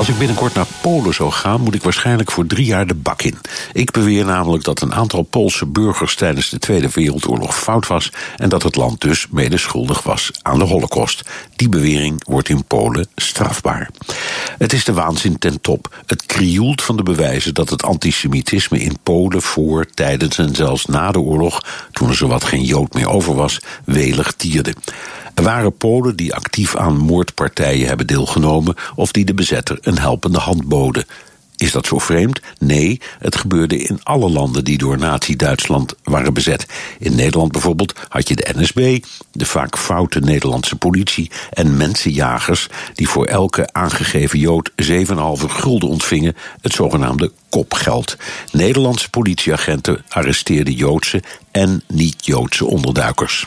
Als ik binnenkort naar Polen zou gaan, moet ik waarschijnlijk voor drie jaar de bak in. Ik beweer namelijk dat een aantal Poolse burgers tijdens de Tweede Wereldoorlog fout was en dat het land dus mede schuldig was aan de Holocaust. Die bewering wordt in Polen strafbaar. Het is de waanzin ten top. Het krioelt van de bewijzen dat het antisemitisme in Polen voor, tijdens en zelfs na de oorlog, toen er zowat geen Jood meer over was, welig tierde. Er waren Polen die actief aan moordpartijen hebben deelgenomen of die de bezetter een helpende hand boden. Is dat zo vreemd? Nee, het gebeurde in alle landen die door Nazi-Duitsland waren bezet. In Nederland bijvoorbeeld had je de NSB, de vaak foute Nederlandse politie en mensenjagers die voor elke aangegeven Jood 7,5 gulden ontvingen, het zogenaamde kopgeld. Nederlandse politieagenten arresteerden Joodse en niet-Joodse onderduikers.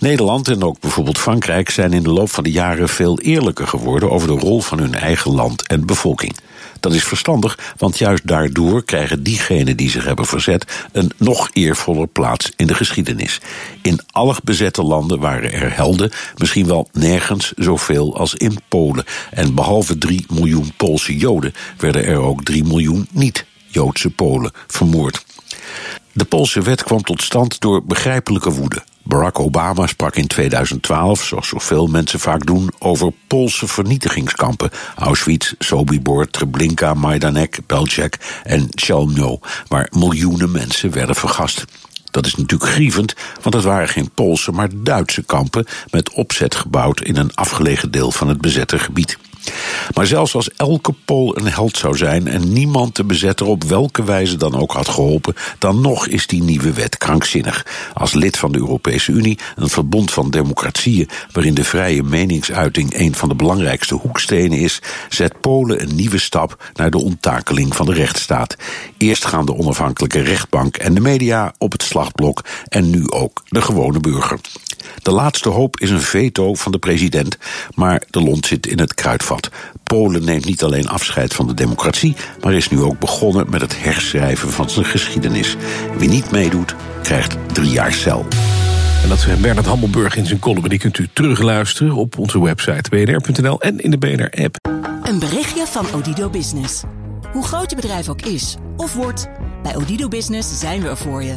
Nederland en ook bijvoorbeeld Frankrijk zijn in de loop van de jaren veel eerlijker geworden over de rol van hun eigen land en bevolking. Dat is verstandig, want juist daardoor krijgen diegenen die zich hebben verzet een nog eervoller plaats in de geschiedenis. In alle bezette landen waren er helden, misschien wel nergens zoveel als in Polen. En behalve 3 miljoen Poolse Joden werden er ook 3 miljoen niet-Joodse Polen vermoord. De Poolse wet kwam tot stand door begrijpelijke woede. Barack Obama sprak in 2012, zoals zoveel mensen vaak doen, over Poolse vernietigingskampen. Auschwitz, Sobibor, Treblinka, Majdanek, Belzec en Chelmno, waar miljoenen mensen werden vergast. Dat is natuurlijk grievend, want het waren geen Poolse, maar Duitse kampen met opzet gebouwd in een afgelegen deel van het bezette gebied. Maar zelfs als elke Pool een held zou zijn en niemand de bezetter op welke wijze dan ook had geholpen, dan nog is die nieuwe wet krankzinnig. Als lid van de Europese Unie, een verbond van democratieën waarin de vrije meningsuiting een van de belangrijkste hoekstenen is, zet Polen een nieuwe stap naar de onttakeling van de rechtsstaat. Eerst gaan de onafhankelijke rechtbank en de media op het slagblok en nu ook de gewone burger. De laatste hoop is een veto van de president, maar de lont zit in het kruidvat. Polen neemt niet alleen afscheid van de democratie, maar is nu ook begonnen met het herschrijven van zijn geschiedenis. Wie niet meedoet, krijgt drie jaar cel. En dat is Bernard Hammelburg in zijn column. Die kunt u terugluisteren op onze website bnr.nl en in de BNR-app. Een berichtje van Odido Business. Hoe groot je bedrijf ook is of wordt, bij Odido Business zijn we er voor je.